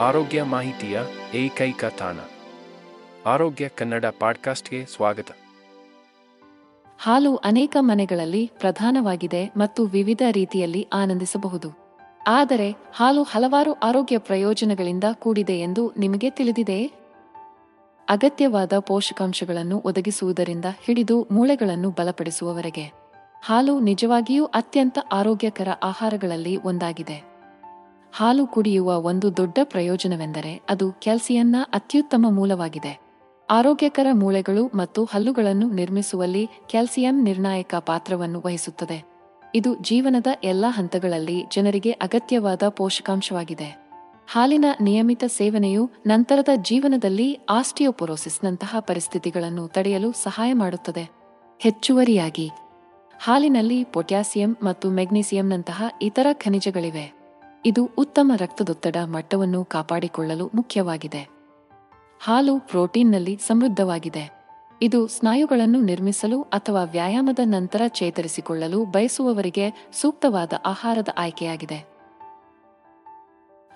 ಆರೋಗ್ಯ ಮಾಹಿತಿಯ ಏಕೈಕ ತಾಣ. ಆರೋಗ್ಯ ಕನ್ನಡ ಪಾಡ್ಕಾಸ್ಟ್ಗೆ ಸ್ವಾಗತ. ಹಾಲು ಅನೇಕ ಮನೆಗಳಲ್ಲಿ ಪ್ರಧಾನವಾಗಿದೆ ಮತ್ತು ವಿವಿಧ ರೀತಿಯಲ್ಲಿ ಆನಂದಿಸಬಹುದು. ಆದರೆ ಹಾಲು ಹಲವಾರು ಆರೋಗ್ಯ ಪ್ರಯೋಜನಗಳಿಂದ ಕೂಡಿದೆ ಎಂದು ನಿಮಗೆ ತಿಳಿದಿದೆಯೇ? ಅಗತ್ಯವಾದ ಪೋಷಕಾಂಶಗಳನ್ನು ಒದಗಿಸುವುದರಿಂದ ಹಿಡಿದು ಮೂಳೆಗಳನ್ನು ಬಲಪಡಿಸುವವರೆಗೆ. ಹಾಲು ನಿಜವಾಗಿಯೂ ಅತ್ಯಂತ ಆರೋಗ್ಯಕರ ಆಹಾರಗಳಲ್ಲಿ ಒಂದಾಗಿದೆ. ಹಾಲು ಕುಡಿಯುವ ಒಂದು ದೊಡ್ಡ ಪ್ರಯೋಜನವೆಂದರೆ ಅದು ಕ್ಯಾಲ್ಸಿಯಂನ ಅತ್ಯುತ್ತಮ ಮೂಲವಾಗಿದೆ. ಆರೋಗ್ಯಕರ ಮೂಳೆಗಳು ಮತ್ತು ಹಲ್ಲುಗಳನ್ನು ನಿರ್ಮಿಸುವಲ್ಲಿ ಕ್ಯಾಲ್ಸಿಯಂ ನಿರ್ಣಾಯಕ ಪಾತ್ರವನ್ನು ವಹಿಸುತ್ತದೆ. ಇದು ಜೀವನದ ಎಲ್ಲಾ ಹಂತಗಳಲ್ಲಿ ಜನರಿಗೆ ಅಗತ್ಯವಾದ ಪೋಷಕಾಂಶವಾಗಿದೆ. ಹಾಲಿನ ನಿಯಮಿತ ಸೇವನೆಯು ನಂತರದ ಜೀವನದಲ್ಲಿ ಆಸ್ಟಿಯೋಪೊರೋಸಿಸ್ನಂತಹ ಪರಿಸ್ಥಿತಿಗಳನ್ನು ತಡೆಯಲು ಸಹಾಯ ಮಾಡುತ್ತದೆ. ಹೆಚ್ಚುವರಿಯಾಗಿ, ಹಾಲಿನಲ್ಲಿ ಪೊಟ್ಯಾಸಿಯಂ ಮತ್ತು ಮೆಗ್ನೀಸಿಯಂನಂತಹ ಇತರ ಖನಿಜಗಳಿವೆ. ಇದು ಉತ್ತಮ ರಕ್ತದೊತ್ತಡ ಮಟ್ಟವನ್ನು ಕಾಪಾಡಿಕೊಳ್ಳಲು ಮುಖ್ಯವಾಗಿದೆ. ಹಾಲು ಪ್ರೋಟೀನ್ನಲ್ಲಿ ಸಮೃದ್ಧವಾಗಿದೆ. ಇದು ಸ್ನಾಯುಗಳನ್ನು ನಿರ್ಮಿಸಲು ಅಥವಾ ವ್ಯಾಯಾಮದ ನಂತರ ಚೇತರಿಸಿಕೊಳ್ಳಲು ಬಯಸುವವರಿಗೆ ಸೂಕ್ತವಾದ ಆಹಾರದ ಆಯ್ಕೆಯಾಗಿದೆ.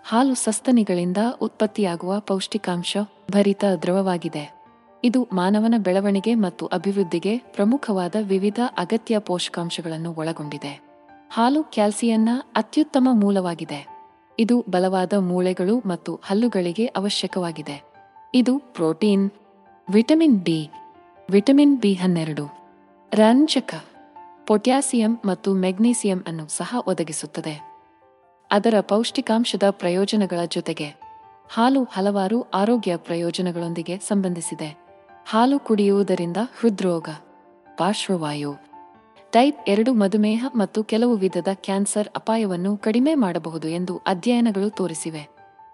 ಹಾಲು ಸಸ್ತನಿಗಳಿಂದ ಉತ್ಪತ್ತಿಯಾಗುವ ಪೌಷ್ಟಿಕಾಂಶ ಭರಿತ ದ್ರವವಾಗಿದೆ. ಇದು ಮಾನವನ ಬೆಳವಣಿಗೆ ಮತ್ತು ಅಭಿವೃದ್ಧಿಗೆ ಪ್ರಮುಖವಾದ ವಿವಿಧ ಅಗತ್ಯ ಪೋಷಕಾಂಶಗಳನ್ನು ಒಳಗೊಂಡಿದೆ. ಹಾಲು ಕ್ಯಾಲ್ಸಿಯಂನ ಅತ್ಯುತ್ತಮ ಮೂಲವಾಗಿದೆ. ಇದು ಬಲವಾದ ಮೂಳೆಗಳು ಮತ್ತು ಹಲ್ಲುಗಳಿಗೆ ಅವಶ್ಯಕವಾಗಿದೆ. ಇದು protein, vitamin D, vitamin B ಹನ್ನೆರಡು, ರಂಜಕ, ಪೊಟ್ಯಾಸಿಯಂ ಮತ್ತು ಮೆಗ್ನೀಸಿಯಂ ಅನ್ನು ಸಹ ಒದಗಿಸುತ್ತದೆ. ಅದರ ಪೌಷ್ಟಿಕಾಂಶದ ಪ್ರಯೋಜನಗಳ ಜೊತೆಗೆ ಹಾಲು ಹಲವಾರು ಆರೋಗ್ಯ ಪ್ರಯೋಜನಗಳೊಂದಿಗೆ ಸಂಬಂಧಿಸಿದೆ. ಹಾಲು ಕುಡಿಯುವುದರಿಂದ ಹೃದ್ರೋಗ, ಪಾರ್ಶ್ವವಾಯು ಟೈಪ್ ಎರಡು ಮಧುಮೇಹ ಮತ್ತು ಕೆಲವು ವಿಧದ ಕ್ಯಾನ್ಸರ್ ಅಪಾಯವನ್ನು ಕಡಿಮೆ ಮಾಡಬಹುದು ಎಂದು ಅಧ್ಯಯನಗಳು ತೋರಿಸಿವೆ.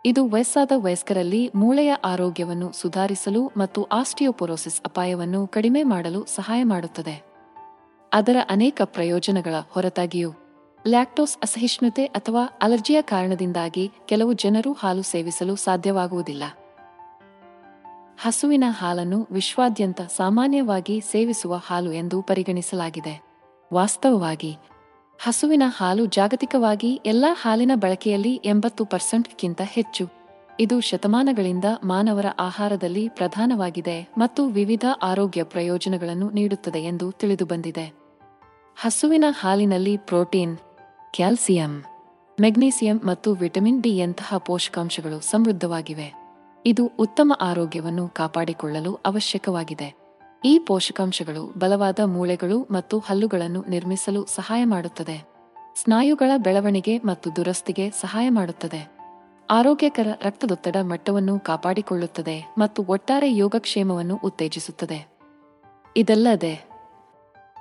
ಇದು ವಯಸ್ಸಾದ ವಯಸ್ಕರಲ್ಲಿ ಮೂಳೆಯ ಆರೋಗ್ಯವನ್ನು ಸುಧಾರಿಸಲು ಮತ್ತು ಆಸ್ಟಿಯೋಪೊರೋಸಿಸ್ ಅಪಾಯವನ್ನು ಕಡಿಮೆ ಮಾಡಲು ಸಹಾಯ ಮಾಡುತ್ತದೆ. ಅದರ ಅನೇಕ ಪ್ರಯೋಜನಗಳ ಹೊರತಾಗಿಯೂ, ಲ್ಯಾಕ್ಟೋಸ್ ಅಸಹಿಷ್ಣುತೆ ಅಥವಾ ಅಲರ್ಜಿಯ ಕಾರಣದಿಂದಾಗಿ ಕೆಲವು ಜನರು ಹಾಲು ಸೇವಿಸಲು ಸಾಧ್ಯವಾಗುವುದಿಲ್ಲ. ಹಸುವಿನ ಹಾಲನ್ನು ವಿಶ್ವಾದ್ಯಂತ ಸಾಮಾನ್ಯವಾಗಿ ಸೇವಿಸುವ ಹಾಲು ಎಂದು ಪರಿಗಣಿಸಲಾಗಿದೆ. ವಾಸ್ತವವಾಗಿ, ಹಸುವಿನ ಹಾಲು ಜಾಗತಿಕವಾಗಿ ಎಲ್ಲಾ ಹಾಲಿನ ಬಳಕೆಯಲ್ಲಿ ಎಂಬತ್ತು ಪರ್ಸೆಂಟ್ಗಿಂತ ಹೆಚ್ಚು. ಇದು ಶತಮಾನಗಳಿಂದ ಮಾನವರ ಆಹಾರದಲ್ಲಿ ಪ್ರಧಾನವಾಗಿದೆ ಮತ್ತು ವಿವಿಧ ಆರೋಗ್ಯ ಪ್ರಯೋಜನಗಳನ್ನು ನೀಡುತ್ತದೆ ಎಂದು ತಿಳಿದುಬಂದಿದೆ. ಹಸುವಿನ ಹಾಲಿನಲ್ಲಿ ಪ್ರೋಟೀನ್, ಕ್ಯಾಲ್ಸಿಯಂ, ಮೆಗ್ನೀಸಿಯಂ ಮತ್ತು ವಿಟಮಿನ್ ಡಿ ಯಂತಹ ಪೋಷಕಾಂಶಗಳು ಸಮೃದ್ಧವಾಗಿವೆ. ಇದು ಉತ್ತಮ ಆರೋಗ್ಯವನ್ನು ಕಾಪಾಡಿಕೊಳ್ಳಲು ಅವಶ್ಯಕವಾಗಿದೆ. ಈ ಪೋಷಕಾಂಶಗಳು ಬಲವಾದ ಮೂಳೆಗಳು ಮತ್ತು ಹಲ್ಲುಗಳನ್ನು ನಿರ್ಮಿಸಲು ಸಹಾಯ ಮಾಡುತ್ತದೆ. ಸ್ನಾಯುಗಳ ಬೆಳವಣಿಗೆ ಮತ್ತು ದುರಸ್ತಿಗೆ ಸಹಾಯ ಮಾಡುತ್ತದೆ. ಆರೋಗ್ಯಕರ ರಕ್ತದೊತ್ತಡ ಮಟ್ಟವನ್ನು ಕಾಪಾಡಿಕೊಳ್ಳುತ್ತದೆ ಮತ್ತು ಒಟ್ಟಾರೆ ಯೋಗಕ್ಷೇಮವನ್ನು ಉತ್ತೇಜಿಸುತ್ತದೆ. ಇದಲ್ಲದೆ,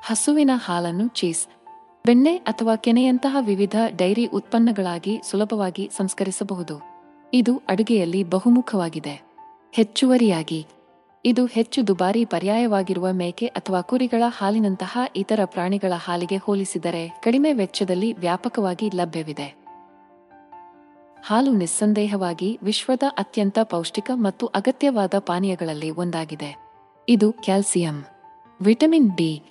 ಹಸುವಿನ ಹಾಲನ್ನು ಚೀಸ್, ಬೆಣ್ಣೆ ಅಥವಾ ಕೆನೆಯಂತಹ ವಿವಿಧ ಡೈರಿ ಉತ್ಪನ್ನಗಳಾಗಿ ಸುಲಭವಾಗಿ ಸಂಸ್ಕರಿಸಬಹುದು. ಇದು ಅಡುಗೆಯಲ್ಲಿ ಬಹುಮುಖವಾಗಿದೆ. ಹೆಚ್ಚುವರಿಯಾಗಿ ಇದು ಹೆಚ್ಚು ದುಬಾರಿ ಪರ್ಯಾಯವಾಗಿರುವ ಮೇಕೆ ಅಥವಾ ಕುರಿಗಳ ಹಾಲಿನಂತಹ ಇತರ ಪ್ರಾಣಿಗಳ ಹಾಲಿಗೆ ಹೋಲಿಸಿದರೆ ಕಡಿಮೆ ವೆಚ್ಚದಲ್ಲಿ ವ್ಯಾಪಕವಾಗಿ ಲಭ್ಯವಿದೆ. ಹಾಲು ನಿಸ್ಸಂದೇಹವಾಗಿ ವಿಶ್ವದ ಅತ್ಯಂತ ಪೌಷ್ಟಿಕ ಮತ್ತು ಅಗತ್ಯವಾದ ಪಾನೀಯಗಳಲ್ಲಿ ಒಂದಾಗಿದೆ. ಇದು ಕ್ಯಾಲ್ಸಿಯಂ, ವಿಟಮಿನ್ ಡಿ,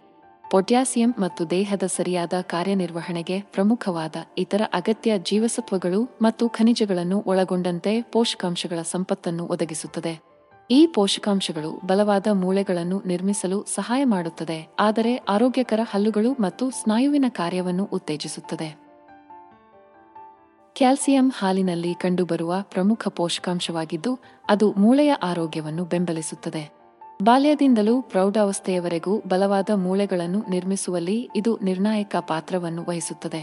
ಪೊಟ್ಯಾಸಿಯಂ ಮತ್ತು ದೇಹದ ಸರಿಯಾದ ಕಾರ್ಯನಿರ್ವಹಣೆಗೆ ಪ್ರಮುಖವಾದ ಇತರ ಅಗತ್ಯ ಜೀವಸತ್ವಗಳು ಮತ್ತು ಖನಿಜಗಳನ್ನು ಒಳಗೊಂಡಂತೆ ಪೋಷಕಾಂಶಗಳ ಸಂಪತ್ತನ್ನು ಒದಗಿಸುತ್ತದೆ. ಈ ಪೋಷಕಾಂಶಗಳು ಬಲವಾದ ಮೂಳೆಗಳನ್ನು ನಿರ್ಮಿಸಲು ಸಹಾಯ ಮಾಡುತ್ತದೆ, ಆದರೆ ಆರೋಗ್ಯಕರ ಹಲ್ಲುಗಳು ಮತ್ತು ಸ್ನಾಯುವಿನ ಕಾರ್ಯವನ್ನು ಉತ್ತೇಜಿಸುತ್ತದೆ. ಕ್ಯಾಲ್ಸಿಯಂ ಹಾಲಿನಲ್ಲಿ ಕಂಡುಬರುವ ಪ್ರಮುಖ ಪೋಷಕಾಂಶವಾಗಿದ್ದು, ಅದು ಮೂಳೆಯ ಆರೋಗ್ಯವನ್ನು ಬೆಂಬಲಿಸುತ್ತದೆ. ಬಾಲ್ಯದಿಂದಲೂ ಪ್ರೌಢಾವಸ್ಥೆಯವರೆಗೂ ಬಲವಾದ ಮೂಳೆಗಳನ್ನು ನಿರ್ಮಿಸುವಲ್ಲಿ ಇದು ನಿರ್ಣಾಯಕ ಪಾತ್ರವನ್ನು ವಹಿಸುತ್ತದೆ.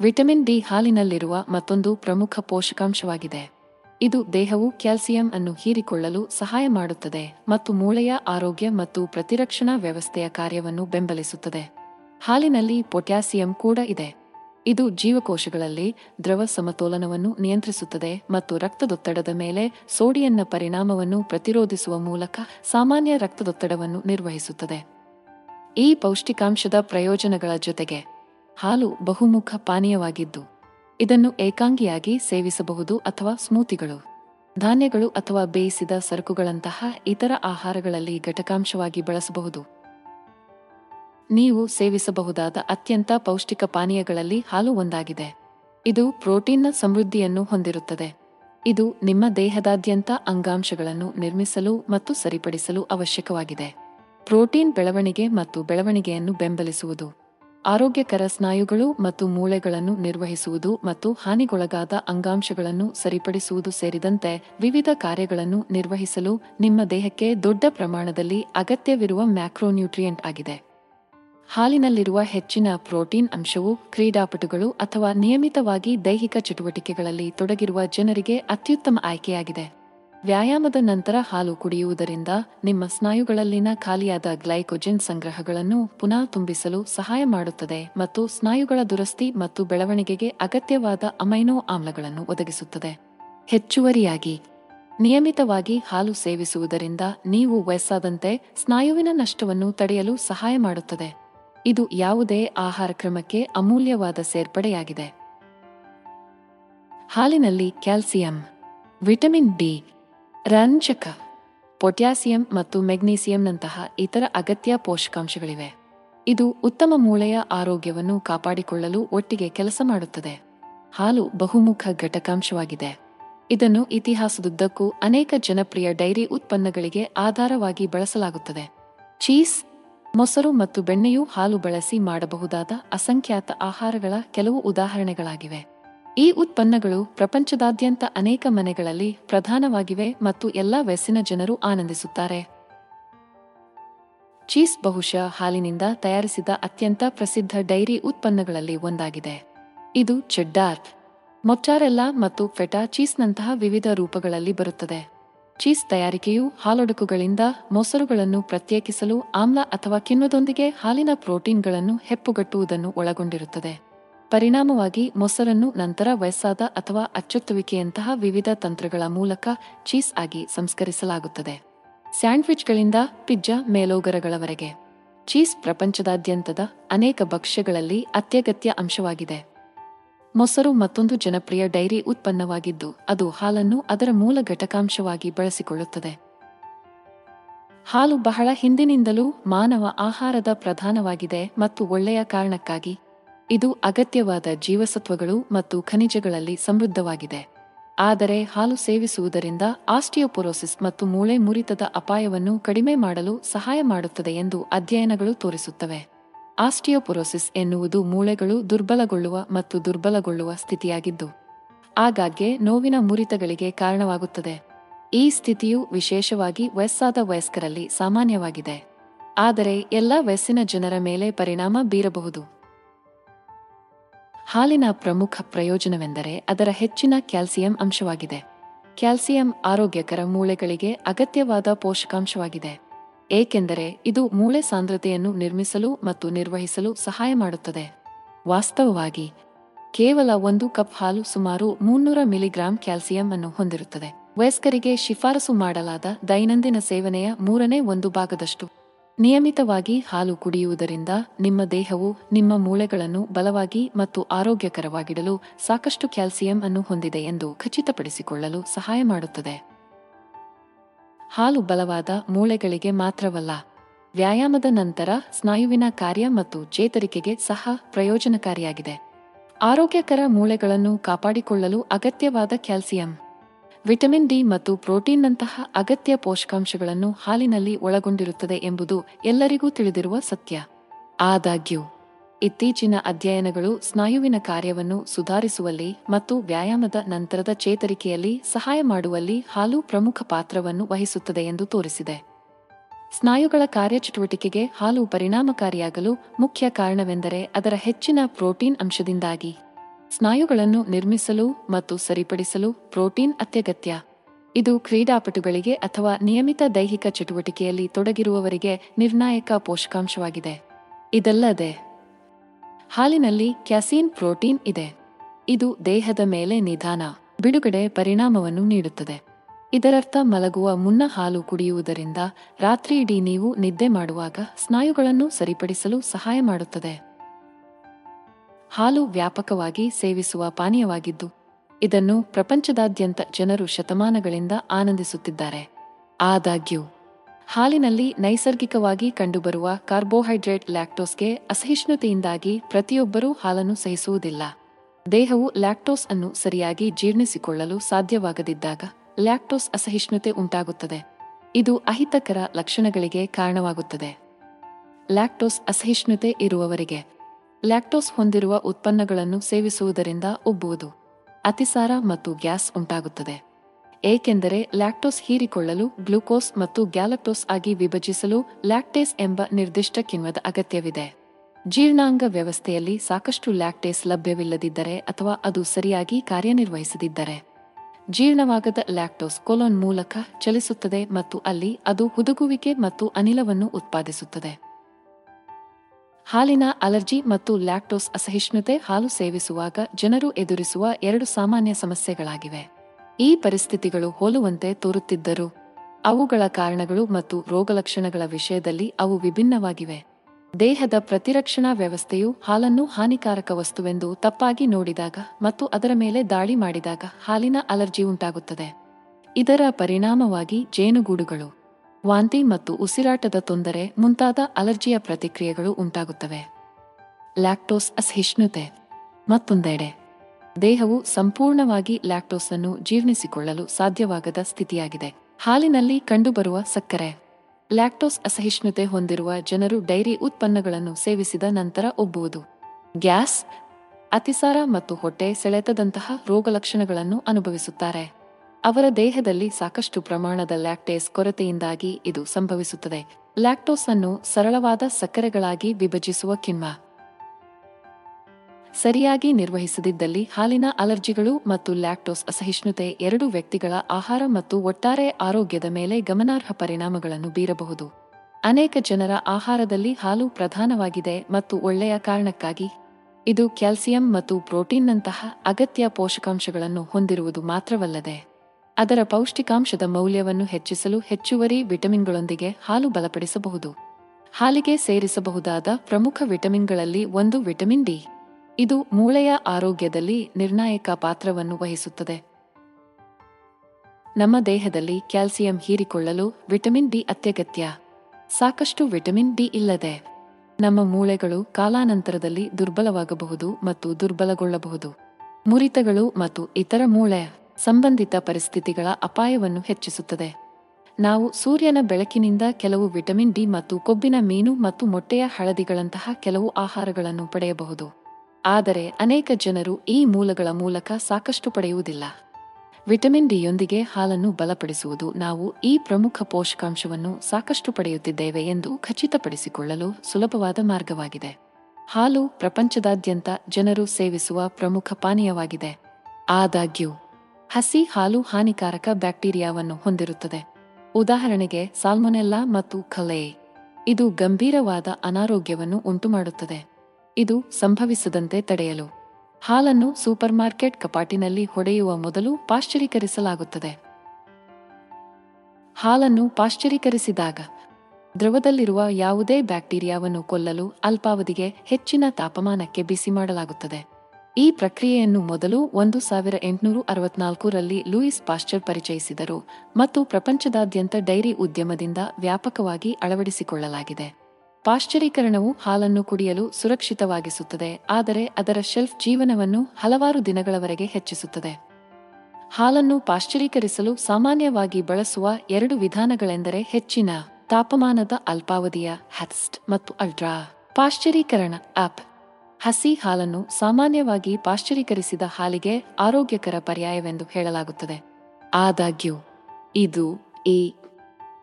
ವಿಟಮಿನ್ ಡಿ ಹಾಲಿನಲ್ಲಿರುವ ಮತ್ತೊಂದು ಪ್ರಮುಖ ಪೋಷಕಾಂಶವಾಗಿದೆ. ಇದು ದೇಹವು ಕ್ಯಾಲ್ಸಿಯಂ ಅನ್ನು ಹೀರಿಕೊಳ್ಳಲು ಸಹಾಯ ಮಾಡುತ್ತದೆ ಮತ್ತು ಮೂಳೆಯ ಆರೋಗ್ಯ ಮತ್ತು ಪ್ರತಿರಕ್ಷಣಾ ವ್ಯವಸ್ಥೆಯ ಕಾರ್ಯವನ್ನು ಬೆಂಬಲಿಸುತ್ತದೆ. ಹಾಲಿನಲ್ಲಿ ಪೊಟ್ಯಾಸಿಯಂ ಕೂಡ ಇದೆ. ಇದು ಜೀವಕೋಶಗಳಲ್ಲಿ ದ್ರವ ಸಮತೋಲನವನ್ನು ನಿಯಂತ್ರಿಸುತ್ತದೆ ಮತ್ತು ರಕ್ತದೊತ್ತಡದ ಮೇಲೆ ಸೋಡಿಯನ್ನ ಪರಿಣಾಮವನ್ನು ಪ್ರತಿರೋಧಿಸುವ ಮೂಲಕ ಸಾಮಾನ್ಯ ರಕ್ತದೊತ್ತಡವನ್ನು ನಿರ್ವಹಿಸುತ್ತದೆ. ಈ ಪೌಷ್ಟಿಕಾಂಶದ ಪ್ರಯೋಜನಗಳ ಜೊತೆಗೆ ಹಾಲು ಬಹುಮುಖ ಪಾನೀಯವಾಗಿದ್ದು ಇದನ್ನು ಏಕಾಂಗಿಯಾಗಿ ಸೇವಿಸಬಹುದು ಅಥವಾ ಸ್ಮೂತಿಗಳು. ಧಾನ್ಯಗಳು ಅಥವಾ ಬೇಯಿಸಿದ ಸರಕುಗಳಂತಹ ಇತರ ಆಹಾರಗಳಲ್ಲಿ ಘಟಕಾಂಶವಾಗಿ ಬಳಸಬಹುದು. ನೀವು ಸೇವಿಸಬಹುದಾದ ಅತ್ಯಂತ ಪೌಷ್ಟಿಕ ಪಾನೀಯಗಳಲ್ಲಿ ಹಾಲು ಒಂದಾಗಿದೆ. ಇದು ಪ್ರೋಟೀನ್ನ ಸಮೃದ್ಧಿಯನ್ನು ಹೊಂದಿರುತ್ತದೆ. ಇದು ನಿಮ್ಮ ದೇಹದಾದ್ಯಂತ ಅಂಗಾಂಶಗಳನ್ನು ನಿರ್ಮಿಸಲು ಮತ್ತು ಸರಿಪಡಿಸಲು ಅವಶ್ಯಕವಾಗಿದೆ. ಪ್ರೋಟೀನ್ ಬೆಳವಣಿಗೆ ಮತ್ತು ಬೆಳವಣಿಗೆಯನ್ನು ಬೆಂಬಲಿಸುವುದು. ಆರೋಗ್ಯಕರ ಸ್ನಾಯುಗಳು ಮತ್ತು ಮೂಳೆಗಳನ್ನು ನಿರ್ವಹಿಸುವುದು ಮತ್ತು ಹಾನಿಗೊಳಗಾದ ಅಂಗಾಂಶಗಳನ್ನು ಸರಿಪಡಿಸುವುದು ಸೇರಿದಂತೆ ವಿವಿಧ ಕಾರ್ಯಗಳನ್ನು ನಿರ್ವಹಿಸಲು ನಿಮ್ಮ ದೇಹಕ್ಕೆ ದೊಡ್ಡ ಪ್ರಮಾಣದಲ್ಲಿ ಅಗತ್ಯವಿರುವ ಮ್ಯಾಕ್ರೋನ್ಯೂಟ್ರಿಯೆಂಟ್ ಆಗಿದೆ. ಹಾಲಿನಲ್ಲಿರುವ ಹೆಚ್ಚಿನ ಪ್ರೋಟೀನ್ ಅಂಶವು ಕ್ರೀಡಾಪಟುಗಳು ಅಥವಾ ನಿಯಮಿತವಾಗಿ ದೈಹಿಕ ಚಟುವಟಿಕೆಗಳಲ್ಲಿ ತೊಡಗಿರುವ ಜನರಿಗೆ ಅತ್ಯುತ್ತಮ ಆಯ್ಕೆಯಾಗಿದೆ. ವ್ಯಾಯಾಮದ ನಂತರ ಹಾಲು ಕುಡಿಯುವುದರಿಂದ ನಿಮ್ಮ ಸ್ನಾಯುಗಳಲ್ಲಿನ ಖಾಲಿಯಾದ ಗ್ಲೈಕೋಜೆನ್ ಸಂಗ್ರಹಗಳನ್ನು ಪುನಃ ತುಂಬಿಸಲು ಸಹಾಯ ಮಾಡುತ್ತದೆ ಮತ್ತು ಸ್ನಾಯುಗಳ ದುರಸ್ತಿ ಮತ್ತು ಬೆಳವಣಿಗೆಗೆ ಅಗತ್ಯವಾದ ಅಮೈನೋ ಆಮ್ಲಗಳನ್ನು ಒದಗಿಸುತ್ತದೆ. ಹೆಚ್ಚುವರಿಯಾಗಿ, ನಿಯಮಿತವಾಗಿ ಹಾಲು ಸೇವಿಸುವುದರಿಂದ ನೀವು ವಯಸ್ಸಾದಂತೆ ಸ್ನಾಯುವಿನ ನಷ್ಟವನ್ನು ತಡೆಯಲು ಸಹಾಯ ಮಾಡುತ್ತದೆ. ಇದು ಯಾವುದೇ ಆಹಾರ ಕ್ರಮಕ್ಕೆ ಅಮೂಲ್ಯವಾದ ಸೇರ್ಪಡೆಯಾಗಿದೆ. ಹಾಲಿನಲ್ಲಿ ಕ್ಯಾಲ್ಸಿಯಂ, ವಿಟಮಿನ್ ಡಿ ರಂಜಕ, ಪೊಟ್ಯಾಸಿಯಂ ಮತ್ತು ಮೆಗ್ನೀಸಿಯಂನಂತಹ ಇತರ ಅಗತ್ಯ ಪೋಷಕಾಂಶಗಳಿವೆ. ಇದು ಉತ್ತಮ ಮೂಳೆಯ ಆರೋಗ್ಯವನ್ನು ಕಾಪಾಡಿಕೊಳ್ಳಲು ಒಟ್ಟಿಗೆ ಕೆಲಸ ಮಾಡುತ್ತದೆ. ಹಾಲು ಬಹುಮುಖ ಘಟಕಾಂಶವಾಗಿದೆ. ಇದನ್ನು ಇತಿಹಾಸದುದ್ದಕ್ಕೂ ಅನೇಕ ಜನಪ್ರಿಯ ಡೈರಿ ಉತ್ಪನ್ನಗಳಿಗೆ ಆಧಾರವಾಗಿ ಬಳಸಲಾಗುತ್ತದೆ. ಚೀಸ್, ಮೊಸರು ಮತ್ತು ಬೆಣ್ಣೆಯು ಹಾಲು ಬಳಸಿ ಮಾಡಬಹುದಾದ ಅಸಂಖ್ಯಾತ ಆಹಾರಗಳ ಕೆಲವು ಉದಾಹರಣೆಗಳಾಗಿವೆ. ಈ ಉತ್ಪನ್ನಗಳು ಪ್ರಪಂಚದಾದ್ಯಂತ ಅನೇಕ ಮನೆಗಳಲ್ಲಿ ಪ್ರಧಾನವಾಗಿವೆ ಮತ್ತು ಎಲ್ಲಾ ವಯಸ್ಸಿನ ಜನರು ಆನಂದಿಸುತ್ತಾರೆ. ಚೀಸ್ ಬಹುಶಃ ಹಾಲಿನಿಂದ ತಯಾರಿಸಿದ ಅತ್ಯಂತ ಪ್ರಸಿದ್ಧ ಡೈರಿ ಉತ್ಪನ್ನಗಳಲ್ಲಿ ಒಂದಾಗಿದೆ. ಇದು ಚೆಡ್ಡಾರ್, ಮೊಚ್ಚಾರೆಲ್ಲಾ ಮತ್ತು ಫೆಟಾ ಚೀಸ್ನಂತಹ ವಿವಿಧ ರೂಪಗಳಲ್ಲಿ ಬರುತ್ತದೆ. ಚೀಸ್ ತಯಾರಿಕೆಯು ಹಾಲೊಡಕುಗಳಿಂದ ಮೊಸರುಗಳನ್ನು ಪ್ರತ್ಯೇಕಿಸಲು, ಆಮ್ಲ ಅಥವಾ ಕಿಣ್ವದೊಂದಿಗೆ ಹಾಲಿನ ಪ್ರೋಟೀನ್ಗಳನ್ನು ಹೆಪ್ಪುಗಟ್ಟುವುದನ್ನು ಒಳಗೊಂಡಿರುತ್ತದೆ. ಪರಿಣಾಮವಾಗಿ ಮೊಸರನ್ನು ನಂತರ ವಯಸ್ಸಾದ ಅಥವಾ ಅಚ್ಚೊತ್ತುವಿಕೆಯಂತಹ ವಿವಿಧ ತಂತ್ರಗಳ ಮೂಲಕ ಚೀಸ್ ಆಗಿ ಸಂಸ್ಕರಿಸಲಾಗುತ್ತದೆ. ಸ್ಯಾಂಡ್ವಿಚ್ಗಳಿಂದ ಪಿಜ್ಜಾ ಮೇಲೋಗರಗಳವರೆಗೆ. ಚೀಸ್ ಪ್ರಪಂಚದಾದ್ಯಂತದ ಅನೇಕ ಭಕ್ಷ್ಯಗಳಲ್ಲಿ ಅತ್ಯಗತ್ಯ ಅಂಶವಾಗಿದೆ. ಮೊಸರು ಮತ್ತೊಂದು ಜನಪ್ರಿಯ ಡೈರಿ ಉತ್ಪನ್ನವಾಗಿದ್ದು, ಅದು ಹಾಲನ್ನು ಅದರ ಮೂಲ ಘಟಕಾಂಶವಾಗಿ ಬಳಸಿಕೊಳ್ಳುತ್ತದೆ. ಹಾಲು ಬಹಳ ಹಿಂದಿನಿಂದಲೂ ಮಾನವ ಆಹಾರದ ಪ್ರಧಾನವಾಗಿದೆ ಮತ್ತು ಒಳ್ಳೆಯ ಕಾರಣಕ್ಕಾಗಿ ಇದು ಅಗತ್ಯವಾದ ಜೀವಸತ್ವಗಳು ಮತ್ತು ಖನಿಜಗಳಲ್ಲಿ ಸಮೃದ್ಧವಾಗಿದೆ. ಆದರೆ ಹಾಲು ಸೇವಿಸುವುದರಿಂದ ಆಸ್ಟಿಯೋಪೊರೋಸಿಸ್ ಮತ್ತು ಮೂಳೆ ಮುರಿತದ ಅಪಾಯವನ್ನು ಕಡಿಮೆ ಮಾಡಲು ಸಹಾಯ ಮಾಡುತ್ತದೆ ಎಂದು ಅಧ್ಯಯನಗಳು ತೋರಿಸುತ್ತವೆ. ಆಸ್ಟಿಯೋಪೊರೋಸಿಸ್ ಎನ್ನುವುದು ಮೂಳೆಗಳು ದುರ್ಬಲಗೊಳ್ಳುವ ಮತ್ತು ದುರ್ಬಲಗೊಳ್ಳುವ ಸ್ಥಿತಿಯಾಗಿದ್ದು, ಆಗಾಗ್ಗೆ ನೋವಿನ ಮುರಿತಗಳಿಗೆ ಕಾರಣವಾಗುತ್ತದೆ. ಈ ಸ್ಥಿತಿಯು ವಿಶೇಷವಾಗಿ ವಯಸ್ಸಾದ ವಯಸ್ಕರಲ್ಲಿ ಸಾಮಾನ್ಯವಾಗಿದೆ. ಆದರೆ ಎಲ್ಲ ವಯಸ್ಸಿನ ಜನರ ಮೇಲೆ ಪರಿಣಾಮ ಬೀರಬಹುದು. ಹಾಲಿನ ಪ್ರಮುಖ ಪ್ರಯೋಜನವೆಂದರೆ ಅದರ ಹೆಚ್ಚಿನ ಕ್ಯಾಲ್ಸಿಯಂ ಅಂಶವಾಗಿದೆ. ಕ್ಯಾಲ್ಸಿಯಂ ಆರೋಗ್ಯಕರ ಮೂಳೆಗಳಿಗೆ ಅಗತ್ಯವಾದ ಪೋಷಕಾಂಶವಾಗಿದೆ. ಏಕೆಂದರೆ ಇದು ಮೂಳೆ ಸಾಂದ್ರತೆಯನ್ನು ನಿರ್ಮಿಸಲು ಮತ್ತು ನಿರ್ವಹಿಸಲು ಸಹಾಯ ಮಾಡುತ್ತದೆ. ವಾಸ್ತವವಾಗಿ, ಕೇವಲ ಒಂದು ಕಪ್ ಹಾಲು ಸುಮಾರು ಮುನ್ನೂರ ಮಿಲಿಗ್ರಾಂ ಕ್ಯಾಲ್ಸಿಯಂ ಅನ್ನು ಹೊಂದಿರುತ್ತದೆ. ವಯಸ್ಕರಿಗೆ ಶಿಫಾರಸು ಮಾಡಲಾದ ದೈನಂದಿನ ಸೇವನೆಯ ಮೂರನೇ ಒಂದು ಭಾಗದಷ್ಟು. ನಿಯಮಿತವಾಗಿ ಹಾಲು ಕುಡಿಯುವುದರಿಂದ ನಿಮ್ಮ ದೇಹವು ನಿಮ್ಮ ಮೂಳೆಗಳನ್ನು ಬಲವಾಗಿ ಮತ್ತು ಆರೋಗ್ಯಕರವಾಗಿಡಲು ಸಾಕಷ್ಟು ಕ್ಯಾಲ್ಸಿಯಂ ಅನ್ನು ಹೊಂದಿದೆ ಎಂದು ಖಚಿತಪಡಿಸಿಕೊಳ್ಳಲು ಸಹಾಯ ಮಾಡುತ್ತದೆ. ಹಾಲು ಬಲವಾದ ಮೂಳೆಗಳಿಗೆ ಮಾತ್ರವಲ್ಲ, ವ್ಯಾಯಾಮದ ನಂತರ ಸ್ನಾಯುವಿನ ಕಾರ್ಯ ಮತ್ತು ಚೇತರಿಕೆಗೆ ಸಹ ಪ್ರಯೋಜನಕಾರಿಯಾಗಿದೆ. ಆರೋಗ್ಯಕರ ಮೂಳೆಗಳನ್ನು ಕಾಪಾಡಿಕೊಳ್ಳಲು ಅಗತ್ಯವಾದ ಕ್ಯಾಲ್ಸಿಯಂ ವಿಟಮಿನ್ ಡಿ ಮತ್ತು ಪ್ರೋಟೀನ್ನಂತಹ ಅಗತ್ಯ ಪೋಷಕಾಂಶಗಳನ್ನು ಹಾಲಿನಲ್ಲಿ ಒಳಗೊಂಡಿರುತ್ತದೆ ಎಂಬುದು ಎಲ್ಲರಿಗೂ ತಿಳಿದಿರುವ ಸತ್ಯ. ಆದಾಗ್ಯೂ, ಇತ್ತೀಚಿನ ಅಧ್ಯಯನಗಳು ಸ್ನಾಯುವಿನ ಕಾರ್ಯವನ್ನು ಸುಧಾರಿಸುವಲ್ಲಿ ಮತ್ತು ವ್ಯಾಯಾಮದ ನಂತರದ ಚೇತರಿಕೆಯಲ್ಲಿ ಸಹಾಯ ಮಾಡುವಲ್ಲಿ ಹಾಲು ಪ್ರಮುಖ ಪಾತ್ರವನ್ನು ವಹಿಸುತ್ತದೆ ಎಂದು ತೋರಿಸಿದೆ. ಸ್ನಾಯುಗಳ ಕಾರ್ಯಚಟುವಟಿಕೆಗೆ ಹಾಲು ಪರಿಣಾಮಕಾರಿಯಾಗಲು ಮುಖ್ಯ ಕಾರಣವೆಂದರೆ ಅದರ ಹೆಚ್ಚಿನ ಪ್ರೋಟೀನ್ ಅಂಶದಿಂದಾಗಿ. ಸ್ನಾಯುಗಳನ್ನು ನಿರ್ಮಿಸಲು ಮತ್ತು ಸರಿಪಡಿಸಲು ಪ್ರೋಟೀನ್ ಅತ್ಯಗತ್ಯ. ಇದು ಕ್ರೀಡಾಪಟುಗಳಿಗೆ ಅಥವಾ ನಿಯಮಿತ ದೈಹಿಕ ಚಟುವಟಿಕೆಯಲ್ಲಿ ತೊಡಗಿರುವವರಿಗೆ ನಿರ್ಣಾಯಕ ಪೋಷಕಾಂಶವಾಗಿದೆ. ಇದಲ್ಲದೆ, ಹಾಲಿನಲ್ಲಿ ಕ್ಯಾಸೀನ್ ಪ್ರೋಟೀನ್ ಇದೆ. ಇದು ದೇಹದ ಮೇಲೆ ನಿಧಾನ, ಬಿಡುಗಡೆ ಪರಿಣಾಮವನ್ನು ನೀಡುತ್ತದೆ. ಇದರರ್ಥ, ಮಲಗುವ ಮುನ್ನ ಹಾಲು ಕುಡಿಯುವುದರಿಂದ ರಾತ್ರಿಯಿಡೀ ನೀವು ನಿದ್ದೆ ಮಾಡುವಾಗ ಸ್ನಾಯುಗಳನ್ನು ಸರಿಪಡಿಸಲು ಸಹಾಯ ಮಾಡುತ್ತದೆ. ಹಾಲು ವ್ಯಾಪಕವಾಗಿ ಸೇವಿಸುವ ಪಾನೀಯವಾಗಿದ್ದು, ಇದನ್ನು ಪ್ರಪಂಚದಾದ್ಯಂತ ಜನರು ಶತಮಾನಗಳಿಂದ ಆನಂದಿಸುತ್ತಿದ್ದಾರೆ. ಆದಾಗ್ಯೂ, ಹಾಲಿನಲ್ಲಿ ನೈಸರ್ಗಿಕವಾಗಿ ಕಂಡುಬರುವ ಕಾರ್ಬೋಹೈಡ್ರೇಟ್ ಲ್ಯಾಕ್ಟೋಸ್ಗೆ ಅಸಹಿಷ್ಣುತೆಯಿಂದಾಗಿ ಪ್ರತಿಯೊಬ್ಬರೂ ಹಾಲನ್ನು ಸಹಿಸುವುದಿಲ್ಲ. ದೇಹವು ಲ್ಯಾಕ್ಟೋಸ್ ಅನ್ನು ಸರಿಯಾಗಿ ಜೀರ್ಣಿಸಿಕೊಳ್ಳಲು ಸಾಧ್ಯವಾಗದಿದ್ದಾಗ ಲ್ಯಾಕ್ಟೋಸ್ ಅಸಹಿಷ್ಣುತೆ ಉಂಟಾಗುತ್ತದೆ. ಇದು ಅಹಿತಕರ ಲಕ್ಷಣಗಳಿಗೆ ಕಾರಣವಾಗುತ್ತದೆ. ಲ್ಯಾಕ್ಟೋಸ್ ಅಸಹಿಷ್ಣುತೆ ಇರುವವರಿಗೆ ಲ್ಯಾಕ್ಟೋಸ್ ಹೊಂದಿರುವ ಉತ್ಪನ್ನಗಳನ್ನು ಸೇವಿಸುವುದರಿಂದ ಉಬ್ಬುವುದು, ಅತಿಸಾರ ಮತ್ತು ಗ್ಯಾಸ್ ಉಂಟಾಗುತ್ತದೆ. ಏಕೆಂದರೆ ಲ್ಯಾಕ್ಟೋಸ್ ಹೀರಿಕೊಳ್ಳಲು ಗ್ಲೂಕೋಸ್ ಮತ್ತು ಗ್ಯಾಲಕ್ಟೋಸ್ ಆಗಿ ವಿಭಜಿಸಲು ಲ್ಯಾಕ್ಟೇಸ್ ಎಂಬ ನಿರ್ದಿಷ್ಟ ಕಿಣ್ವದ ಅಗತ್ಯವಿದೆ. ಜೀರ್ಣಾಂಗ ವ್ಯವಸ್ಥೆಯಲ್ಲಿ ಸಾಕಷ್ಟು ಲ್ಯಾಕ್ಟೇಸ್ ಲಭ್ಯವಿಲ್ಲದಿದ್ದರೆ ಅಥವಾ ಅದು ಸರಿಯಾಗಿ ಕಾರ್ಯನಿರ್ವಹಿಸದಿದ್ದರೆ, ಜೀರ್ಣವಾಗದ ಲ್ಯಾಕ್ಟೋಸ್ ಕೊಲೊನ್ ಮೂಲಕ ಚಲಿಸುತ್ತದೆ ಮತ್ತು ಅಲ್ಲಿ ಅದು ಹುದುಗುವಿಕೆ ಮತ್ತು ಅನಿಲವನ್ನು ಉತ್ಪಾದಿಸುತ್ತದೆ. ಹಾಲಿನ ಅಲರ್ಜಿ ಮತ್ತು ಲ್ಯಾಕ್ಟೋಸ್ ಅಸಹಿಷ್ಣುತೆ ಹಾಲು ಸೇವಿಸುವಾಗ ಜನರು ಎದುರಿಸುವ ಎರಡು ಸಾಮಾನ್ಯ ಸಮಸ್ಯೆಗಳಾಗಿವೆ. ಈ ಪರಿಸ್ಥಿತಿಗಳು ಹೋಲುವಂತೆ ತೋರುತ್ತಿದ್ದರು ಅವುಗಳ ಕಾರಣಗಳು ಮತ್ತು ರೋಗಲಕ್ಷಣಗಳ ವಿಷಯದಲ್ಲಿ ಅವು ವಿಭಿನ್ನವಾಗಿವೆ. ದೇಹದ ಪ್ರತಿರಕ್ಷಣಾ ವ್ಯವಸ್ಥೆಯು ಹಾಲನ್ನು ಹಾನಿಕಾರಕ ವಸ್ತುವೆಂದು ತಪ್ಪಾಗಿ ನೋಡಿದಾಗ ಮತ್ತು ಅದರ ಮೇಲೆ ದಾಳಿ ಮಾಡಿದಾಗ ಹಾಲಿನ ಅಲರ್ಜಿ ಉಂಟಾಗುತ್ತದೆ. ಇದರ ಪರಿಣಾಮವಾಗಿ ಜೇನುಗೂಡುಗಳು. ವಾಂತಿ ಮತ್ತು ಉಸಿರಾಟದ ತೊಂದರೆ ಮುಂತಾದ ಅಲರ್ಜಿಯ ಪ್ರತಿಕ್ರಿಯೆಗಳು ಉಂಟಾಗುತ್ತವೆ. ಲ್ಯಾಕ್ಟೋಸ್ ಅಸಹಿಷ್ಣುತೆ ಮತ್ತೊಂದೆಡೆ, ದೇಹವು ಸಂಪೂರ್ಣವಾಗಿ ಲ್ಯಾಕ್ಟೋಸ್ ಅನ್ನು ಜೀರ್ಣಿಸಿಕೊಳ್ಳಲು ಸಾಧ್ಯವಾಗದ ಸ್ಥಿತಿಯಾಗಿದೆ. ಹಾಲಿನಲ್ಲಿ ಕಂಡುಬರುವ ಸಕ್ಕರೆ, ಲ್ಯಾಕ್ಟೋಸ್ ಅಸಹಿಷ್ಣುತೆ ಹೊಂದಿರುವ ಜನರು ಡೈರಿ ಉತ್ಪನ್ನಗಳನ್ನು ಸೇವಿಸಿದ ನಂತರ ಒಬ್ಬುವುದು. ಗ್ಯಾಸ್, ಅತಿಸಾರ ಮತ್ತು ಹೊಟ್ಟೆ ಸೆಳೆತದಂತಹ ರೋಗಲಕ್ಷಣಗಳನ್ನು ಅನುಭವಿಸುತ್ತಾರೆ. ಅವರ ದೇಹದಲ್ಲಿ ಸಾಕಷ್ಟು ಪ್ರಮಾಣದ ಲ್ಯಾಕ್ಟೇಸ್ ಕೊರತೆಯಿಂದಾಗಿ ಇದು ಸಂಭವಿಸುತ್ತದೆ. ಲ್ಯಾಕ್ಟೋಸ್ ಅನ್ನು ಸರಳವಾದ ಸಕ್ಕರೆಗಳಾಗಿ ವಿಭಜಿಸುವ ಕಿಣ್ವ. ಸರಿಯಾಗಿ ನಿರ್ವಹಿಸದಿದ್ದಲ್ಲಿ ಹಾಲಿನ ಅಲರ್ಜಿಗಳು ಮತ್ತು ಲ್ಯಾಕ್ಟೋಸ್ ಅಸಹಿಷ್ಣುತೆ ಎರಡು ವ್ಯಕ್ತಿಗಳ ಆಹಾರ ಮತ್ತು ಒಟ್ಟಾರೆ ಆರೋಗ್ಯದ ಮೇಲೆ ಗಮನಾರ್ಹ ಪರಿಣಾಮಗಳನ್ನು ಬೀರಬಹುದು. ಅನೇಕ ಜನರ ಆಹಾರದಲ್ಲಿ ಹಾಲು ಪ್ರಧಾನವಾಗಿದೆ ಮತ್ತು ಒಳ್ಳೆಯ ಕಾರಣಕ್ಕಾಗಿ ಇದು ಕ್ಯಾಲ್ಸಿಯಂ ಮತ್ತು ಪ್ರೋಟೀನ್ನಂತಹ ಅಗತ್ಯ ಪೋಷಕಾಂಶಗಳನ್ನು ಹೊಂದಿರುವುದು ಮಾತ್ರವಲ್ಲದೆ. ಅದರ ಪೌಷ್ಟಿಕಾಂಶದ ಮೌಲ್ಯವನ್ನು ಹೆಚ್ಚಿಸಲು ಹೆಚ್ಚುವರಿ ವಿಟಮಿನ್ಗಳೊಂದಿಗೆ ಹಾಲು ಬಲಪಡಿಸಬಹುದು. ಹಾಲಿಗೆ ಸೇರಿಸಬಹುದಾದ ಪ್ರಮುಖ ವಿಟಮಿನ್ಗಳಲ್ಲಿ ಒಂದು ವಿಟಮಿನ್ ಡಿ. ಇದು ಮೂಳೆಯ ಆರೋಗ್ಯದಲ್ಲಿ ನಿರ್ಣಾಯಕ ಪಾತ್ರವನ್ನು ವಹಿಸುತ್ತದೆ. ನಮ್ಮ ದೇಹದಲ್ಲಿ ಕ್ಯಾಲ್ಸಿಯಂ ಹೀರಿಕೊಳ್ಳಲು ವಿಟಮಿನ್ ಡಿ ಅತ್ಯಗತ್ಯ. ಸಾಕಷ್ಟು ವಿಟಮಿನ್ ಡಿ ಇಲ್ಲದೆ ನಮ್ಮ ಮೂಳೆಗಳು ಕಾಲಾನಂತರದಲ್ಲಿ ದುರ್ಬಲವಾಗಬಹುದು ಮತ್ತು ದುರ್ಬಲಗೊಳ್ಳಬಹುದು. ಮುರಿತಗಳು ಮತ್ತು ಇತರ ಮೂಳೆ ಸಂಬಂಧಿತ ಪರಿಸ್ಥಿತಿಗಳ ಅಪಾಯವನ್ನು ಹೆಚ್ಚಿಸುತ್ತದೆ. ನಾವು ಸೂರ್ಯನ ಬೆಳಕಿನಿಂದ ಕೆಲವು ವಿಟಮಿನ್ ಡಿ ಮತ್ತು ಕೊಬ್ಬಿನ ಮೀನು ಮತ್ತು ಮೊಟ್ಟೆಯ ಹಳದಿಗಳಂತಹ ಕೆಲವು ಆಹಾರಗಳನ್ನು ಪಡೆಯಬಹುದು. ಆದರೆ ಅನೇಕ ಜನರು ಈ ಮೂಲಗಳ ಮೂಲಕ ಸಾಕಷ್ಟು ಪಡೆಯುವುದಿಲ್ಲ. ವಿಟಮಿನ್ ಡಿಯೊಂದಿಗೆ ಹಾಲನ್ನು ಬಲಪಡಿಸುವುದು ನಾವು ಈ ಪ್ರಮುಖ ಪೋಷಕಾಂಶವನ್ನು ಸಾಕಷ್ಟು ಪಡೆಯುತ್ತಿದ್ದೇವೆ ಎಂದು ಖಚಿತಪಡಿಸಿಕೊಳ್ಳಲು ಸುಲಭವಾದ ಮಾರ್ಗವಾಗಿದೆ. ಹಾಲು ಪ್ರಪಂಚದಾದ್ಯಂತ ಜನರು ಸೇವಿಸುವ ಪ್ರಮುಖ ಪಾನೀಯವಾಗಿದೆ. ಆದಾಗ್ಯೂ ಹಸಿ ಹಾಲು ಹಾನಿಕಾರಕ ಬ್ಯಾಕ್ಟೀರಿಯಾವನ್ನು ಹೊಂದಿರುತ್ತದೆ. ಉದಾಹರಣೆಗೆ ಸಾಲ್ಮೊನೆಲ್ಲಾ ಮತ್ತು ಖಲೆ. ಇದು ಗಂಭೀರವಾದ ಅನಾರೋಗ್ಯವನ್ನು ಉಂಟುಮಾಡುತ್ತದೆ. ಇದು ಸಂಭವಿಸದಂತೆ ತಡೆಯಲು. ಹಾಲನ್ನು ಸೂಪರ್ ಮಾರ್ಕೆಟ್ ಕಪಾಟಿನಲ್ಲಿ ಹೊಡೆಯುವ ಮೊದಲು ಪಾಶ್ಚರೀಕರಿಸಲಾಗುತ್ತದೆ. ಹಾಲನ್ನು ಪಾಶ್ಚರೀಕರಿಸಿದಾಗ ದ್ರವದಲ್ಲಿರುವ ಯಾವುದೇ ಬ್ಯಾಕ್ಟೀರಿಯಾವನ್ನು ಕೊಲ್ಲಲು ಅಲ್ಪಾವಧಿಗೆ ಹೆಚ್ಚಿನ ತಾಪಮಾನಕ್ಕೆ ಬಿಸಿ ಮಾಡಲಾಗುತ್ತದೆ. ಈ ಪ್ರಕ್ರಿಯೆಯನ್ನು ಮೊದಲು ಒಂದು ಸಾವಿರ ಎಂಟುನೂರು ಅರವತ್ನಾಲ್ಕರಲ್ಲಿ ಲೂಯಿಸ್ ಪಾಶ್ಚರ್ ಪರಿಚಯಿಸಿದರು ಮತ್ತು ಪ್ರಪಂಚದಾದ್ಯಂತ ಡೈರಿ ಉದ್ಯಮದಿಂದ ವ್ಯಾಪಕವಾಗಿ ಅಳವಡಿಸಿಕೊಳ್ಳಲಾಗಿದೆ. ಪಾಶ್ಚರೀಕರಣವು ಹಾಲನ್ನು ಕುಡಿಯಲು ಸುರಕ್ಷಿತವಾಗಿಸುತ್ತದೆ, ಆದರೆ ಅದರ ಶೆಲ್ಫ್ ಜೀವನವನ್ನು ಹಲವಾರು ದಿನಗಳವರೆಗೆ ಹೆಚ್ಚಿಸುತ್ತದೆ. ಹಾಲನ್ನು ಪಾಶ್ಚರೀಕರಿಸಲು ಸಾಮಾನ್ಯವಾಗಿ ಬಳಸುವ ಎರಡು ವಿಧಾನಗಳೆಂದರೆ ಹೆಚ್ಚಿನ ತಾಪಮಾನದ ಅಲ್ಪಾವಧಿಯ ಹ್ಯಾಸ್ಟ್ ಮತ್ತು ಅಲ್ಟ್ರಾ. ಪಾಶ್ಚರೀಕರಣ, ಆಪ್. ಹಸಿ ಹಾಲನ್ನು ಸಾಮಾನ್ಯವಾಗಿ ಪಾಶ್ಚರೀಕರಿಸಿದ ಹಾಲಿಗೆ ಆರೋಗ್ಯಕರ ಪರ್ಯಾಯವೆಂದು ಹೇಳಲಾಗುತ್ತದೆ. ಆದಾಗ್ಯೂ, ಇದು ಈ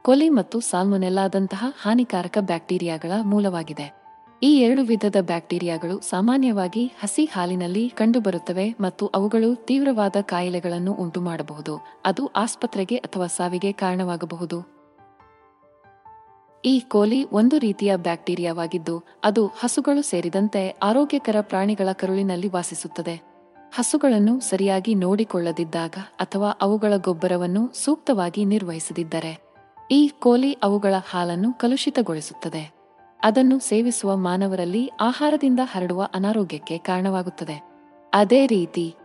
ಕೊಲಿ ಮತ್ತು ಸಾಲ್ಮೊನೆಲ್ಲಾದಂತಹ ಹಾನಿಕಾರಕ ಬ್ಯಾಕ್ಟೀರಿಯಾಗಳ ಮೂಲವಾಗಿದೆ. ಈ ಎರಡು ವಿಧದ ಬ್ಯಾಕ್ಟೀರಿಯಾಗಳು ಸಾಮಾನ್ಯವಾಗಿ ಹಸಿ ಹಾಲಿನಲ್ಲಿ ಕಂಡುಬರುತ್ತವೆ ಮತ್ತು ಅವುಗಳು ತೀವ್ರವಾದ ಕಾಯಿಲೆಗಳನ್ನು ಉಂಟುಮಾಡಬಹುದು. ಅದು ಆಸ್ಪತ್ರೆಗೆ ಅಥವಾ ಸಾವಿಗೆ ಕಾರಣವಾಗಬಹುದು. ಈ ಕೋಲಿ ಒಂದು ರೀತಿಯ ಬ್ಯಾಕ್ಟೀರಿಯಾವಾಗಿದ್ದು, ಅದು ಹಸುಗಳು ಸೇರಿದಂತೆ ಆರೋಗ್ಯಕರ ಪ್ರಾಣಿಗಳ ಕರುಳಿನಲ್ಲಿ ವಾಸಿಸುತ್ತದೆ. ಹಸುಗಳನ್ನು ಸರಿಯಾಗಿ ನೋಡಿಕೊಳ್ಳದಿದ್ದಾಗ ಅಥವಾ ಅವುಗಳ ಗೊಬ್ಬರವನ್ನು ಸೂಕ್ತವಾಗಿ ನಿರ್ವಹಿಸದಿದ್ದರೆ, ಈ ಕೋಲಿ ಅವುಗಳ ಹಾಲನ್ನು ಕಲುಷಿತಗೊಳಿಸುತ್ತದೆ. ಅದನ್ನು ಸೇವಿಸುವ ಮಾನವರಲ್ಲಿ ಆಹಾರದಿಂದ ಹರಡುವ ಅನಾರೋಗ್ಯಕ್ಕೆ ಕಾರಣವಾಗುತ್ತದೆ. ಅದೇ ರೀತಿ,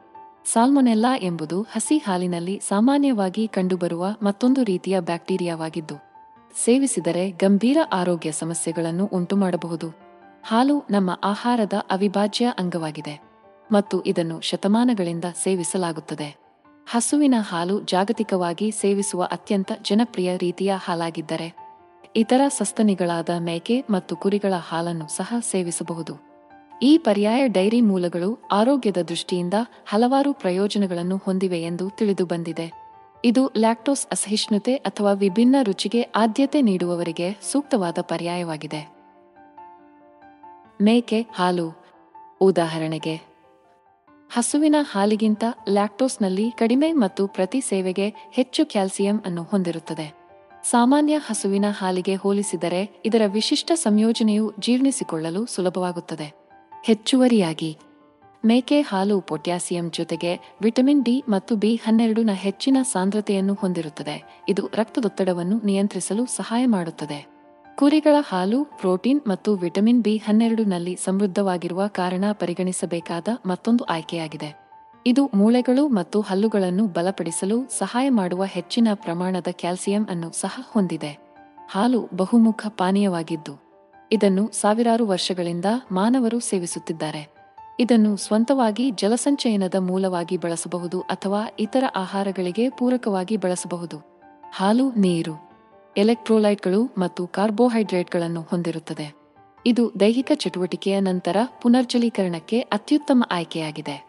ಸಾಲ್ಮೊನೆಲ್ಲಾ ಎಂಬುದು ಹಸಿ ಹಾಲಿನಲ್ಲಿ ಸಾಮಾನ್ಯವಾಗಿ ಕಂಡುಬರುವ ಮತ್ತೊಂದು ರೀತಿಯ ಬ್ಯಾಕ್ಟೀರಿಯಾವಾಗಿದ್ದು ಸೇವಿಸಿದರೆ ಗಂಭೀರ ಆರೋಗ್ಯ ಸಮಸ್ಯೆಗಳನ್ನು ಉಂಟುಮಾಡಬಹುದು. ಹಾಲು ನಮ್ಮ ಆಹಾರದ ಅವಿಭಾಜ್ಯ ಅಂಗವಾಗಿದೆ ಮತ್ತು ಇದನ್ನು ಶತಮಾನಗಳಿಂದ ಸೇವಿಸಲಾಗುತ್ತದೆ. ಹಸುವಿನ ಹಾಲು ಜಾಗತಿಕವಾಗಿ ಸೇವಿಸುವ ಅತ್ಯಂತ ಜನಪ್ರಿಯ ರೀತಿಯ ಹಾಲಾಗಿದ್ದರೆ, ಇತರ ಸಸ್ತನಿಗಳಾದ ಮೇಕೆ ಮತ್ತು ಕುರಿಗಳ ಹಾಲನ್ನು ಸಹ ಸೇವಿಸಬಹುದು. ಈ ಪರ್ಯಾಯ ಡೈರಿ ಮೂಲಗಳು ಆರೋಗ್ಯದ ದೃಷ್ಟಿಯಿಂದ ಹಲವಾರು ಪ್ರಯೋಜನಗಳನ್ನು ಹೊಂದಿವೆ ಎಂದು ತಿಳಿದು ಬಂದಿದೆ ಇದು ಲ್ಯಾಕ್ಟೋಸ್ ಅಸಹಿಷ್ಣುತೆ ಅಥವಾ ವಿಭಿನ್ನ ರುಚಿಗೆ ಆದ್ಯತೆ ನೀಡುವವರಿಗೆ ಸೂಕ್ತವಾದ ಪರ್ಯಾಯವಾಗಿದೆ. ಮೇಕೆ ಹಾಲು. ಉದಾಹರಣೆಗೆ, ಹಸುವಿನ ಹಾಲಿಗಿಂತ ಲ್ಯಾಕ್ಟೋಸ್ನಲ್ಲಿ ಕಡಿಮೆ ಮತ್ತು ಪ್ರತಿ ಸೇವೆಗೆ ಹೆಚ್ಚು ಕ್ಯಾಲ್ಸಿಯಂ ಅನ್ನು ಹೊಂದಿರುತ್ತದೆ. ಸಾಮಾನ್ಯ ಹಸುವಿನ ಹಾಲಿಗೆ ಹೋಲಿಸಿದರೆ ಇದರ ವಿಶಿಷ್ಟ ಸಂಯೋಜನೆಯು ಜೀರ್ಣಿಸಿಕೊಳ್ಳಲು ಸುಲಭವಾಗುತ್ತದೆ. ಹೆಚ್ಚುವರಿಯಾಗಿ ಮೇಕೆ ಹಾಲು ಪೊಟ್ಯಾಸಿಯಂ ಜೊತೆಗೆ ವಿಟಮಿನ್ ಡಿ ಮತ್ತು ಬಿ ಹನ್ನೆರಡುನ ಹೆಚ್ಚಿನ ಸಾಂದ್ರತೆಯನ್ನು ಹೊಂದಿರುತ್ತದೆ. ಇದು ರಕ್ತದೊತ್ತಡವನ್ನು ನಿಯಂತ್ರಿಸಲು ಸಹಾಯ ಮಾಡುತ್ತದೆ. ಕುರಿಗಳ ಹಾಲು, ಪ್ರೋಟೀನ್ ಮತ್ತು ವಿಟಮಿನ್ ಬಿ ಹನ್ನೆರಡುನಲ್ಲಿ ಸಮೃದ್ಧವಾಗಿರುವ ಕಾರಣ ಪರಿಗಣಿಸಬೇಕಾದ ಮತ್ತೊಂದು ಆಯ್ಕೆಯಾಗಿದೆ. ಇದು ಮೂಳೆಗಳು ಮತ್ತು ಹಲ್ಲುಗಳನ್ನು ಬಲಪಡಿಸಲು ಸಹಾಯ ಮಾಡುವ ಹೆಚ್ಚಿನ ಪ್ರಮಾಣದ ಕ್ಯಾಲ್ಸಿಯಂ ಅನ್ನು ಸಹ ಹೊಂದಿದೆ. ಹಾಲು ಬಹುಮುಖ ಪಾನೀಯವಾಗಿದ್ದು, ಇದನ್ನು ಸಾವಿರಾರು ವರ್ಷಗಳಿಂದ ಮಾನವರು ಸೇವಿಸುತ್ತಿದ್ದಾರೆ. ಇದನ್ನು ಸ್ವಂತವಾಗಿ ಜಲಸಂಚಯನದ ಮೂಲವಾಗಿ ಬಳಸಬಹುದು ಅಥವಾ ಇತರ ಆಹಾರಗಳಿಗೆ ಪೂರಕವಾಗಿ ಬಳಸಬಹುದು. ಹಾಲು, ನೀರು, ಎಲೆಕ್ಟ್ರೋಲೈಟ್ಗಳು ಮತ್ತು ಕಾರ್ಬೋಹೈಡ್ರೇಟ್ಗಳನ್ನು ಹೊಂದಿರುತ್ತದೆ. ಇದು ದೈಹಿಕ ಚಟುವಟಿಕೆಯ ನಂತರ ಪುನರ್ಜಲೀಕರಣಕ್ಕೆ ಅತ್ಯುತ್ತಮ ಆಯ್ಕೆಯಾಗಿದೆ.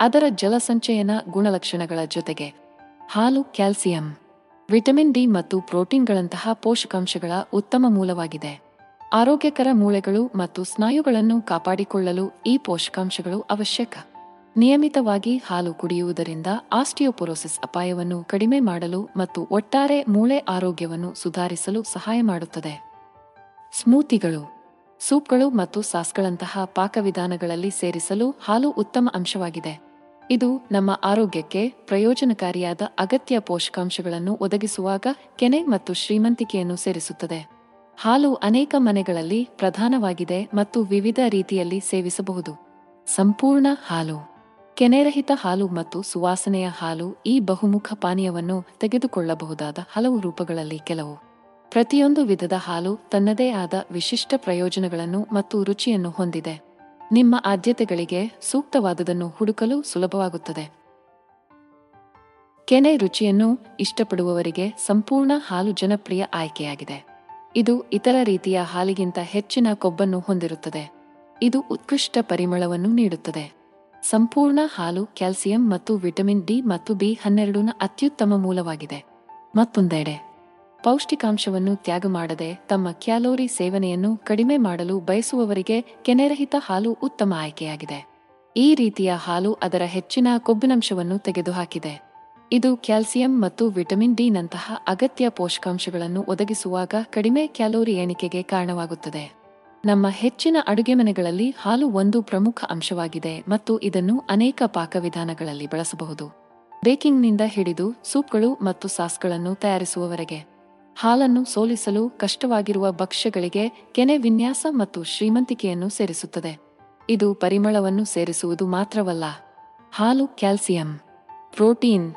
ಅದರ ಜಲಸಂಚಯನ ಗುಣಲಕ್ಷಣಗಳ ಜೊತೆಗೆ ಹಾಲು, ಕ್ಯಾಲ್ಸಿಯಂ, ವಿಟಮಿನ್ ಡಿ ಮತ್ತು ಪ್ರೋಟೀನ್ಗಳಂತಹ ಪೋಷಕಾಂಶಗಳ ಉತ್ತಮ ಮೂಲವಾಗಿದೆ. ಆರೋಗ್ಯಕರ ಮೂಳೆಗಳು ಮತ್ತು ಸ್ನಾಯುಗಳನ್ನು ಕಾಪಾಡಿಕೊಳ್ಳಲು ಈ ಪೋಷಕಾಂಶಗಳು ಅವಶ್ಯಕ. ನಿಯಮಿತವಾಗಿ ಹಾಲು ಕುಡಿಯುವುದರಿಂದ ಆಸ್ಟಿಯೋಪೊರೋಸಿಸ್ ಅಪಾಯವನ್ನು ಕಡಿಮೆ ಮಾಡಲು ಮತ್ತು ಒಟ್ಟಾರೆ ಮೂಳೆ ಆರೋಗ್ಯವನ್ನು ಸುಧಾರಿಸಲು ಸಹಾಯ ಮಾಡುತ್ತದೆ. ಸ್ಮೂತಿಗಳು. ಸೂಪ್ಗಳು ಮತ್ತು ಸಾಸ್ಗಳಂತಹ ಪಾಕವಿಧಾನಗಳಲ್ಲಿ ಸೇರಿಸಲು ಹಾಲು ಉತ್ತಮ ಅಂಶವಾಗಿದೆ. ಇದು ನಮ್ಮ ಆರೋಗ್ಯಕ್ಕೆ ಪ್ರಯೋಜನಕಾರಿಯಾದ ಅಗತ್ಯ ಪೋಷಕಾಂಶಗಳನ್ನು ಒದಗಿಸುವಾಗ ಕೆನೆ ಮತ್ತು ಶ್ರೀಮಂತಿಕೆಯನ್ನು ಸೇರಿಸುತ್ತದೆ. ಹಾಲು ಅನೇಕ ಮನೆಗಳಲ್ಲಿ ಪ್ರಧಾನವಾಗಿದೆ ಮತ್ತು ವಿವಿಧ ರೀತಿಯಲ್ಲಿ ಸೇವಿಸಬಹುದು. ಸಂಪೂರ್ಣ ಹಾಲು, ಕೆನೆರಹಿತ ಹಾಲು ಮತ್ತು ಸುವಾಸನೆಯ ಹಾಲು ಈ ಬಹುಮುಖ ಪಾನೀಯವನ್ನು ತೆಗೆದುಕೊಳ್ಳಬಹುದಾದ ಹಲವು ರೂಪಗಳಲ್ಲಿ ಕೆಲವು. ಪ್ರತಿಯೊಂದು ವಿಧದ ಹಾಲು ತನ್ನದೇ ಆದ ವಿಶಿಷ್ಟ ಪ್ರಯೋಜನಗಳನ್ನು ಮತ್ತು ರುಚಿಯನ್ನು ಹೊಂದಿದೆ. ನಿಮ್ಮ ಆದ್ಯತೆಗಳಿಗೆ ಸೂಕ್ತವಾದದನ್ನು ಹುಡುಕಲು ಸುಲಭವಾಗುತ್ತದೆ. ಕೆನೆ ರುಚಿಯನ್ನು ಇಷ್ಟಪಡುವವರಿಗೆ ಸಂಪೂರ್ಣ ಹಾಲು ಜನಪ್ರಿಯ ಆಯ್ಕೆಯಾಗಿದೆ. ಇದು ಇತರ ರೀತಿಯ ಹಾಲಿಗಿಂತ ಹೆಚ್ಚಿನ ಕೊಬ್ಬನ್ನು ಹೊಂದಿರುತ್ತದೆ. ಇದು ಉತ್ಕೃಷ್ಟ ಪರಿಮಳವನ್ನು ನೀಡುತ್ತದೆ. ಸಂಪೂರ್ಣ ಹಾಲು ಕ್ಯಾಲ್ಸಿಯಂ ಮತ್ತು ವಿಟಮಿನ್ ಡಿ ಮತ್ತು ಬಿ ಹನ್ನೆರಡುನ ಅತ್ಯುತ್ತಮ ಮೂಲವಾಗಿದೆ. ಮತ್ತೊಂದೆಡೆ, ಪೌಷ್ಟಿಕಾಂಶವನ್ನು ತ್ಯಾಗ ಮಾಡದೆ ತಮ್ಮ ಕ್ಯಾಲೋರಿ ಸೇವನೆಯನ್ನು ಕಡಿಮೆ ಮಾಡಲು ಬಯಸುವವರಿಗೆ ಕೆನೆರಹಿತ ಹಾಲು ಉತ್ತಮ ಆಯ್ಕೆಯಾಗಿದೆ. ಈ ರೀತಿಯ ಹಾಲು ಅದರ ಹೆಚ್ಚಿನ ಕೊಬ್ಬಿನಂಶವನ್ನು ತೆಗೆದುಹಾಕಿದೆ. ಇದು ಕ್ಯಾಲ್ಸಿಯಂ ಮತ್ತು ವಿಟಮಿನ್ ಡಿ ನಂತಹ ಅಗತ್ಯ ಪೋಷಕಾಂಶಗಳನ್ನು ಒದಗಿಸುವಾಗ ಕಡಿಮೆ ಕ್ಯಾಲೋರಿ ಎಣಿಕೆಗೆ ಕಾರಣವಾಗುತ್ತದೆ. ನಮ್ಮ ಹೆಚ್ಚಿನ ಅಡುಗೆ ಮನೆಗಳಲ್ಲಿ ಹಾಲು ಒಂದು ಪ್ರಮುಖ ಅಂಶವಾಗಿದೆ ಮತ್ತು ಇದನ್ನು ಅನೇಕ ಪಾಕವಿಧಾನಗಳಲ್ಲಿ ಬಳಸಬಹುದು. ಬೇಕಿಂಗ್ನಿಂದ ಹಿಡಿದು ಸೂಪ್ಗಳು ಮತ್ತು ಸಾಸ್ಗಳನ್ನು ತಯಾರಿಸುವವರೆಗೆ. ಹಾಲನ್ನು ಸೋಲಿಸಲು ಕಷ್ಟವಾಗಿರುವ ಭಕ್ಷ್ಯಗಳಿಗೆ ಕೆನೆ ವಿನ್ಯಾಸ ಮತ್ತು ಶ್ರೀಮಂತಿಕೆಯನ್ನು ಸೇರಿಸುತ್ತದೆ. ಇದು ಪರಿಮಳವನ್ನು ಸೇರಿಸುವುದು ಮಾತ್ರವಲ್ಲ. ಹಾಲು ಕ್ಯಾಲ್ಸಿಯಂ, ಪ್ರೋಟೀನ್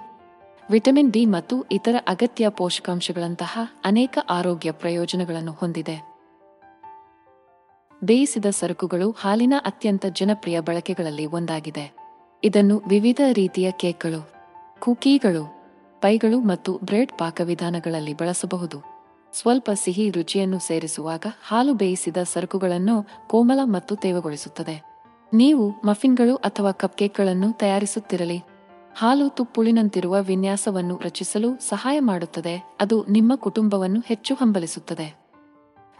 ವಿಟಮಿನ್ ಡಿ ಮತ್ತು ಇತರ ಅಗತ್ಯ ಪೋಷಕಾಂಶಗಳಂತಹ ಅನೇಕ ಆರೋಗ್ಯ ಪ್ರಯೋಜನಗಳನ್ನು ಹೊಂದಿದೆ. ಬೇಯಿಸಿದ ಸರಕುಗಳು ಹಾಲಿನ ಅತ್ಯಂತ ಜನಪ್ರಿಯ ಬಳಕೆಗಳಲ್ಲಿ ಒಂದಾಗಿದೆ. ಇದನ್ನು ವಿವಿಧ ರೀತಿಯ ಕೇಕ್ಗಳು, ಕುಕೀಗಳು, ಪೈಗಳು ಮತ್ತು ಬ್ರೆಡ್ ಪಾಕವಿಧಾನಗಳಲ್ಲಿ ಬಳಸಬಹುದು. ಸ್ವಲ್ಪ ಸಿಹಿ ರುಚಿಯನ್ನು ಸೇರಿಸುವಾಗ ಹಾಲು ಬೇಯಿಸಿದ ಸರಕುಗಳನ್ನು ಕೋಮಲ ಮತ್ತು ತೇವಗೊಳಿಸುತ್ತದೆ. ನೀವು ಮಫಿನ್ಗಳು ಅಥವಾ ಕಪ್ಕೇಕ್ಗಳನ್ನು ತಯಾರಿಸುತ್ತಿರಲಿ. ಹಾಲು ತುಪ್ಪುಳಿನಂತಿರುವ ವಿನ್ಯಾಸವನ್ನು ರಚಿಸಲು ಸಹಾಯ ಮಾಡುತ್ತದೆ. ಅದು ನಿಮ್ಮ ಕುಟುಂಬವನ್ನು ಹೆಚ್ಚು ಹಂಬಲಿಸುತ್ತದೆ.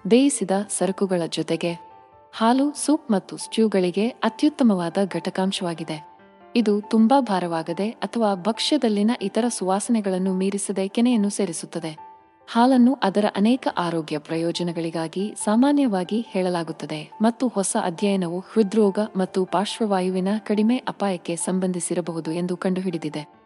ಬೇಯಿಸಿದ ಸರಕುಗಳ ಜೊತೆಗೆ ಹಾಲು, ಸೂಪ್ ಮತ್ತು ಸ್ಟ್ಯೂಗಳಿಗೆ ಅತ್ಯುತ್ತಮವಾದ ಘಟಕಾಂಶವಾಗಿದೆ. ಇದು ತುಂಬಾ ಭಾರವಾಗದೆ ಅಥವಾ ಭಕ್ಷ್ಯದಲ್ಲಿನ ಇತರ ಸುವಾಸನೆಗಳನ್ನು ಮೀರಿಸದೆ ಕೆನೆಯನ್ನು ಸೇರಿಸುತ್ತದೆ. ಹಾಲನ್ನು ಅದರ ಅನೇಕ ಆರೋಗ್ಯ ಪ್ರಯೋಜನಗಳಿಗಾಗಿ ಸಾಮಾನ್ಯವಾಗಿ ಹೇಳಲಾಗುತ್ತದೆ ಮತ್ತು ಹೊಸ ಅಧ್ಯಯನವು ಹೃದ್ರೋಗ ಮತ್ತು ಪಾರ್ಶ್ವವಾಯುವಿನ ಕಡಿಮೆ ಅಪಾಯಕ್ಕೆ ಸಂಬಂಧಿಸಿರಬಹುದು ಎಂದು ಕಂಡುಹಿಡಿದಿದೆ.